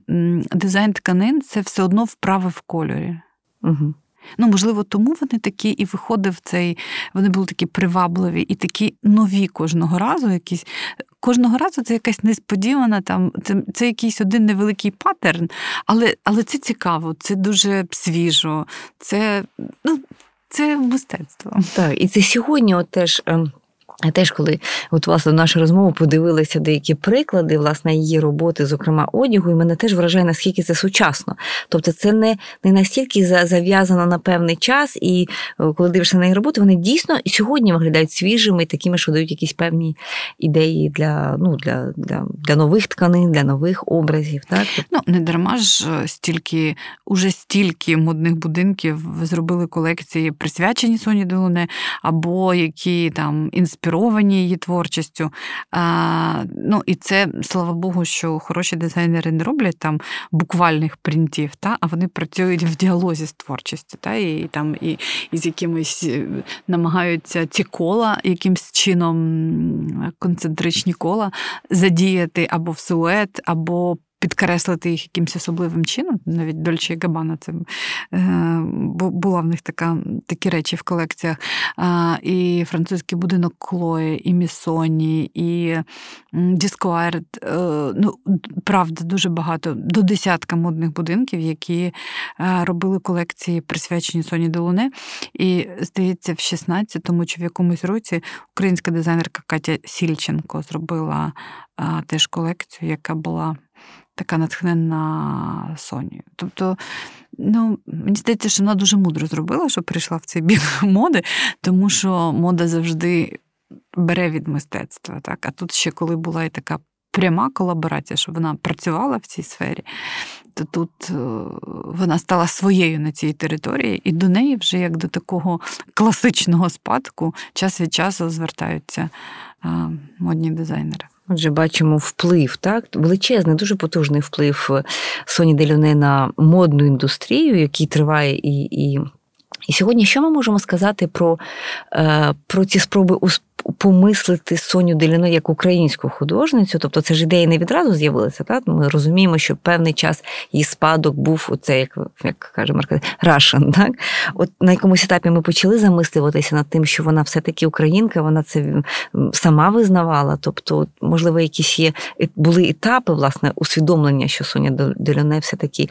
дизайн тканин це все одно вправи в кольорі. Угу. Ну, можливо, тому вони такі і виходив цей, вони були такі привабливі і такі нові кожного разу. якісь. Кожного разу це якась несподівана, там це це якийсь один невеликий паттерн, але але це цікаво, це дуже свіжо, це ну, це мистецтво.
Так, і це сьогодні от теж. Ем, Теж, коли от власне нашу розмову подивилися деякі приклади власне її роботи, зокрема одягу, і мене теж вражає, наскільки це сучасно. Тобто, це не не настільки зав'язано на певний час, і е, коли дивишся на її роботи, вони дійсно сьогодні виглядають свіжими, такими, що дають якісь певні ідеї для ну, для, для, для нових тканин, для нових образів. Так?
Ну не дарма ж е, стільки, уже стільки модних будинків зробили колекції, присвячені Соні Делоне, або які там інспіровані інспіровані її творчістю. А, Ну і це слава Богу, що хороші дизайнери не роблять там буквальних принтів, та, а вони працюють в діалозі з творчістю, та, і, і там і, і з якимось е, намагаються ці кола якимсь чином концентричні кола задіяти або в силует, або підкреслити їх якимось особливим чином. Навіть Дольче Габана це е, була в них така, такі речі в колекціях. І французький будинок Клої, і Місоні, і Діскоарт. Е, ну, правда, дуже багато, до десятка модних будинків, які е, робили колекції, присвячені Соні Делуне. І, здається, в 16-му чи в якомусь році українська дизайнерка Катя Сільченко зробила теж колекцію, яка була така натхненна Соні. Тобто, ну, мені здається, що вона дуже мудро зробила, що прийшла в цей бік (laughs) моди, тому що мода завжди бере від мистецтва. Так? А тут ще коли була і така пряма колаборація, що вона працювала в цій сфері, то тут е, вона стала своєю на цій території, і до неї вже як до такого класичного спадку час від часу звертаються модні дизайнери.
Отже, бачимо вплив, так величезний, дуже потужний вплив е, Соні Делюне на модну індустрію, який триває і. і і сьогодні що ми можемо сказати про е, про ці спроби помислити Соню Деліно як українську художницю. Тобто це ж ідея не відразу з'явилася. Так? Ми розуміємо, що певний час її спадок був оце, як як каже Марка, Russian. Так? От на якомусь етапі ми почали замислюватися над тим, що вона все-таки українка, вона це сама визнавала. Тобто, можливо, якісь є були етапи власне усвідомлення, що Соня Деліне все-таки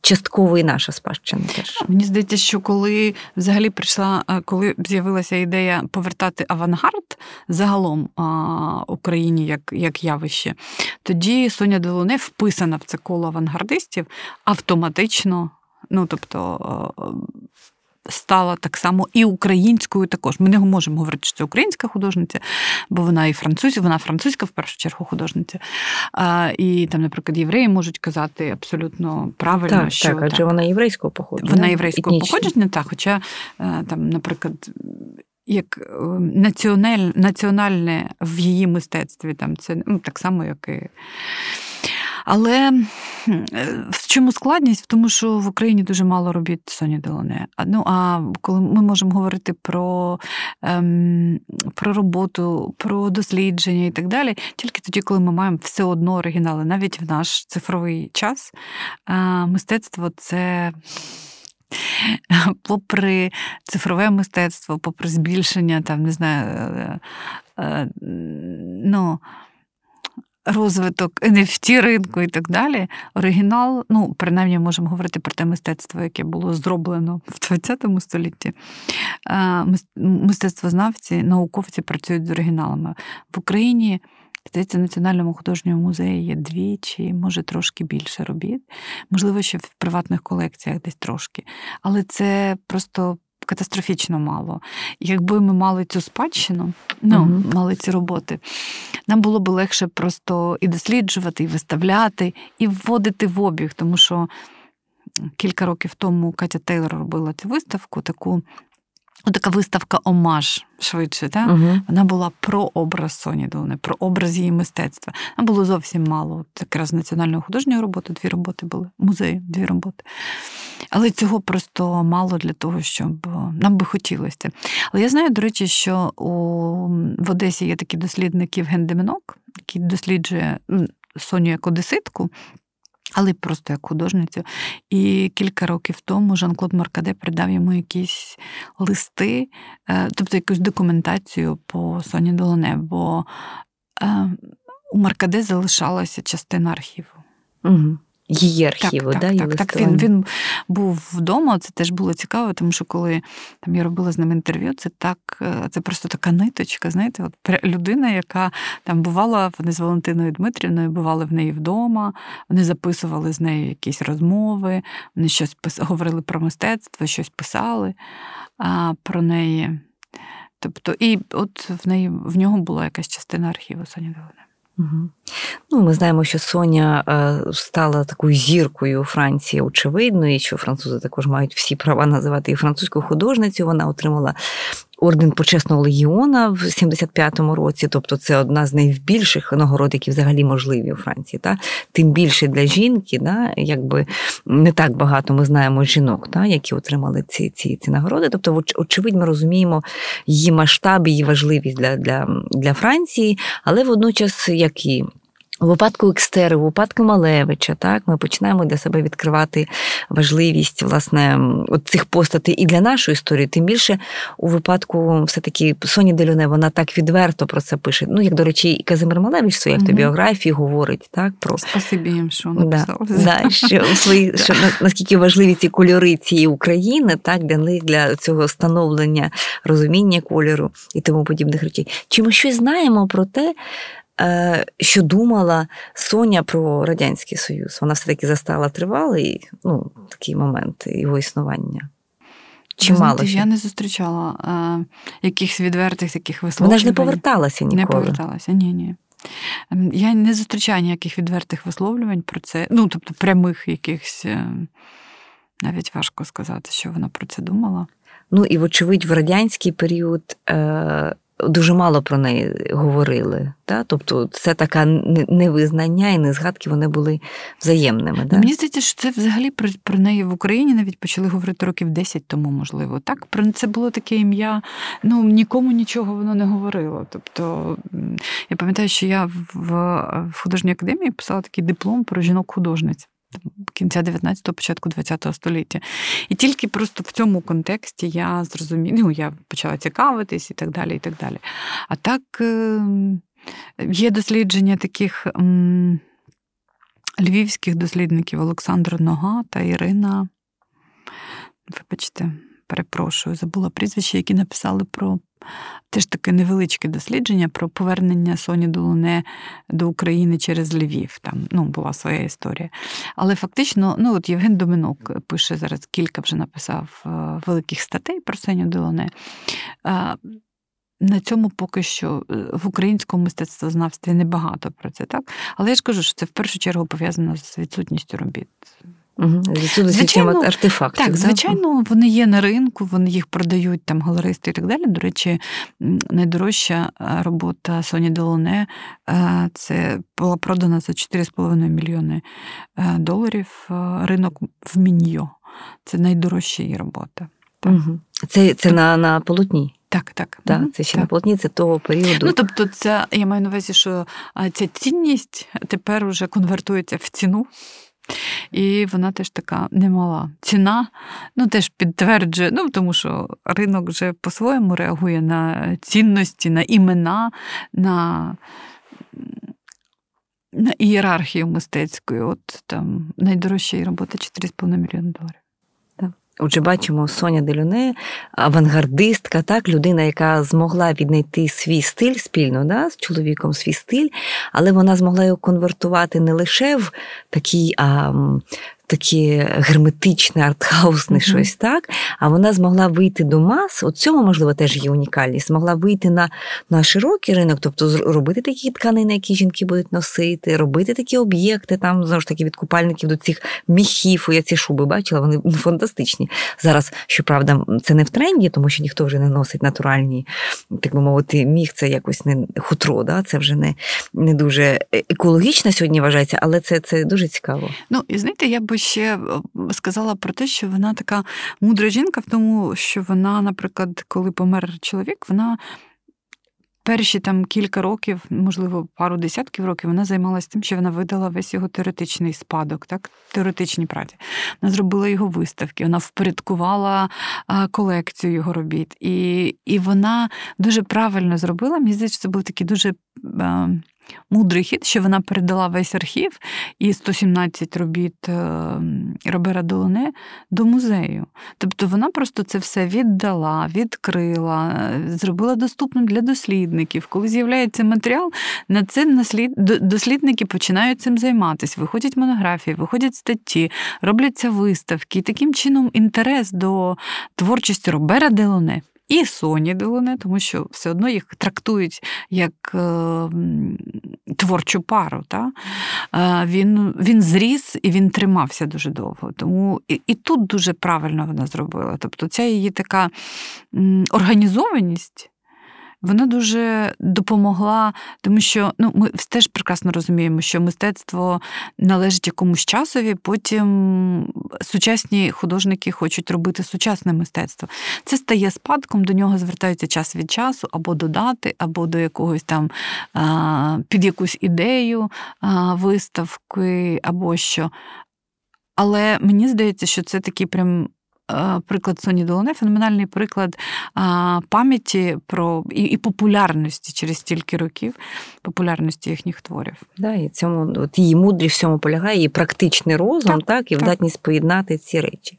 частково і наша спадщина. теж.
Мені здається, що коли взагалі прийшла, коли з'явилася ідея повертати авангард загалом Україні як як явище, тоді Соня Делоне вписана в це коло авангардистів автоматично. Ну, тобто стала так само і українською також. Ми не можемо говорити, що це українська художниця, бо вона і французька, вона французька в першу чергу художниця. А, І там, наприклад, євреї можуть казати абсолютно правильно,
так,
що
так, адже
так,
вона єврейського походження.
Вона єврейського походження, так, хоча е, там, наприклад. Як е, національ, національне в її мистецтві, там це ну, так само, як і але в чому складність? В тому, що в Україні дуже мало робіт Соні Делоне. Ну а коли ми можемо говорити про ем, про роботу, про дослідження і так далі, тільки тоді, коли ми маємо все одно оригінали, навіть в наш цифровий час, е, мистецтво це. Попри цифрове мистецтво, попри збільшення, там, не знаю, е, ну, розвиток NFT ринку і так далі. Оригінал, ну, принаймні, можемо говорити про те мистецтво, яке було зроблено в ХХ столітті. Мистецтвознавці, науковці працюють з оригіналами. В Україні. Здається, в Національному художньому музеї є дві чи, може, трошки більше робіт. Можливо, ще в приватних колекціях десь трошки. Але це просто катастрофічно мало. Якби ми мали цю спадщину, ну, угу. мали ці роботи, нам було б легше просто і досліджувати, і виставляти, і вводити в обіг, тому що кілька років тому Катя Тейлор робила цю виставку, таку така виставка Омаж швидше. Та? Угу. Вона була про образ Соні Долини, про образ її мистецтва. Нам було зовсім мало. Якраз національної художньої роботи, дві роботи були, музею, дві роботи. Але цього просто мало для того, щоб нам би хотілося. Але я знаю, до речі, що у... в Одесі є такий дослідник Євген Демінок, який досліджує Соню як одеситку але просто як художницю. І кілька років тому Жан-Клод Маркаде придав йому якісь листи, е, тобто якусь документацію по Соні Долоне, бо е, у Маркаде залишалася частина архіву.
Угу. Її архіву,
так,
да,
так, так, так. Він він був вдома. Це теж було цікаво, тому що коли там я робила з ним інтерв'ю, це так, е, це просто така ниточка. Знаєте, от людина, яка там бувала вони з Валентиною Дмитрівною, бували в неї вдома, вони записували з нею якісь розмови, вони щось пис... говорили про мистецтво, щось писали а, про неї. Тобто, і от в неї в нього була якась частина архіву Соні Долини.
Ну, Ми знаємо, що Соня е, стала такою зіркою у Франції, очевидно, і що французи також мають всі права називати її французькою художницю. Вона отримала орден почесного легіона в 75-му році, тобто це одна з найбільших нагород, які взагалі можливі у Франції. Та? Тим більше для жінки, да? якби не так багато ми знаємо жінок, та? які отримали ці ці, ці нагороди. Тобто, очевидно, ми розуміємо її масштаб, її важливість для, для, для Франції, але водночас як і у випадку Екстери, у випадку Малевича, так, ми починаємо для себе відкривати важливість власне от цих постатей і для нашої історії, тим більше у випадку все-таки Соні Делюне, вона так відверто про це пише. Ну, як, до речі, і Казимир Малевич в своїй автобіографії говорить так, про
Спасибі їм, що написали.
Да, (laughs) да, що, свої, що наскільки важливі ці кольори цієї України, так, для них, для цього становлення розуміння кольору і тому подібних речей. Чи ми щось знаємо про те, що думала Соня про Радянський Союз. Вона все-таки застала тривалий ну, такий момент його існування.
Чимало Я не зустрічала е, якихось відвертих таких висловлень.
Вона ж не поверталася ніколи.
Не поверталася, ні, ні. Ем, я не зустрічаю ніяких відвертих висловлювань про це, ну, тобто прямих якихось, е, навіть важко сказати, що вона про це думала.
Ну і, вочевидь, в радянський період. Е- дуже мало про неї говорили. Та? Тобто це така невизнання і не згадки вони були взаємними. Да?
Мені здається, що це взагалі про, про неї в Україні навіть почали говорити років 10 тому, можливо. Так, про це було таке ім'я, ну нікому нічого воно не говорило. Тобто я пам'ятаю, що я в, в художній академії писала такий диплом про жінок-художниць кінця 19-го, початку 20-го століття. І тільки просто в цьому контексті я зрозуміла, ну, я почала цікавитись і так далі. і так далі. А так ем, є дослідження таких львівських дослідників Олександр Нога та Ірина. Вибачте, перепрошую, забула прізвище, які написали про теж таке невеличке дослідження про повернення Соні Долуне до України через Львів. Там ну, була своя історія. Але фактично, ну от Євген Доминок пише зараз кілька вже написав е, великих статей про Соню Долуне. На цьому поки що е, в українському мистецтвознавстві небагато про це, так? Але я ж кажу, що це в першу чергу пов'язано з відсутністю робіт
Угу. Звичайно, артефактів.
Так, звичайно, вони є на ринку, вони їх продають там галеристи і так далі. До речі, найдорожча робота Соні Делоне це була продана за 4,5 мільйони доларів. Ринок в Міньо. Це найдорожча її робота.
Угу. Це це на на полотні.
Так, так.
Так, Це ще так. на полотні, це того періоду.
Ну, тобто, це я маю на увазі, що ця цінність тепер уже конвертується в ціну. І вона теж така немала. Ціна ну, теж підтверджує, ну, тому що ринок вже по-своєму реагує на цінності, на імена, на на ієрархію мистецької. От там найдорожча робота 4,5 мільйони доларів.
Отже, бачимо Соня Делюне, авангардистка, так, людина, яка змогла віднайти свій стиль спільно да, з чоловіком, свій стиль, але вона змогла його конвертувати не лише в такий а, таке герметичне, артхаусне mm-hmm. щось так. А вона змогла вийти до мас. От цьому, можливо, теж є унікальність. Змогла вийти на на широкий ринок, тобто робити такі тканини, які жінки будуть носити, робити такі об'єкти, там знову ж таки від купальників до цих міхів. Я ці шуби бачила, вони (laughs) фантастичні. Зараз, щоправда, це не в тренді, тому що ніхто вже не носить натуральні, так би мовити, міх це якось не хутро, да? це вже не не дуже екологічно сьогодні вважається, але це це дуже цікаво.
Ну і знаєте, я би ще е, сказала про те, що вона така мудра жінка, в тому, що вона, наприклад, коли помер чоловік, вона. Перші там кілька років, можливо, пару десятків років, вона займалася тим, що вона видала весь його теоретичний спадок, так, теоретичні праці. Вона зробила його виставки, вона впорядкувала колекцію його робіт. І і вона дуже правильно зробила. Мені здається, це був такий дуже мудрий хід, що вона передала весь архів і 117 робіт е, Робера Долоне до музею. Тобто вона просто це все віддала, відкрила, зробила доступним для дослідників. Коли з'являється матеріал, на цим дослідники починають цим займатися. Виходять монографії, виходять статті, робляться виставки. І таким чином інтерес до творчості Робера Делоне і Соні Делоне, тому що все одно їх трактують як е, творчу пару. Та? Е, він він зріс і він тримався дуже довго. Тому І і тут дуже правильно вона зробила. Тобто ця її така організованість вона дуже допомогла, тому що ну, ми теж прекрасно розуміємо, що мистецтво належить якомусь часові, потім сучасні художники хочуть робити сучасне мистецтво. Це стає спадком, до нього звертаються час від часу, або додати, або до якогось там під якусь ідею виставки, або що. Але мені здається, що це такий прям приклад Соні Долоне, феноменальний приклад пам'яті про і, і популярності через стільки років, популярності їхніх творів.
Да, і цьому от її мудрість в цьому полягає, її практичний розум, так, так і так. вдатність поєднати ці речі.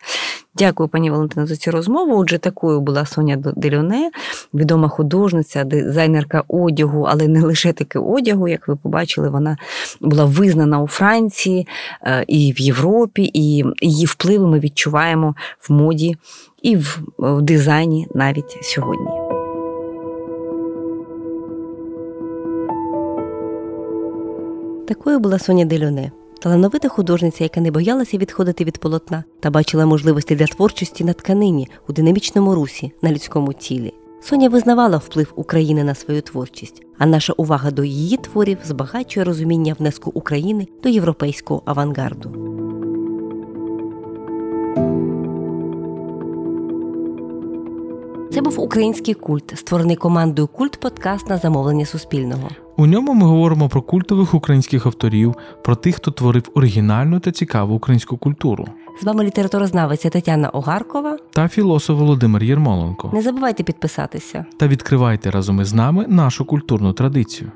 Дякую, пані Валентина, за цю розмову. Отже, такою була Соня Делюне, відома художниця, дизайнерка одягу, але не лише таки одягу, як ви побачили, вона була визнана у Франції е, і в Європі, і її впливи ми відчуваємо в моді і в дизайні навіть сьогодні. Такою була Соня Делюне талановита художниця, яка не боялася відходити від полотна та бачила можливості для творчості на тканині у динамічному русі на людському тілі.
Соня визнавала вплив України на свою творчість, а наша увага до її творів збагачує розуміння внеску України до європейського авангарду. Це був український культ, створений командою Культ Подкаст на замовлення Суспільного.
У ньому ми говоримо про культових українських авторів, про тих, хто творив оригінальну та цікаву українську культуру,
З вами літературознавиця Тетяна Огаркова.
та філософ Володимир Єрмоленко.
Не забувайте підписатися.
Та відкривайте разом із нами нашу культурну традицію.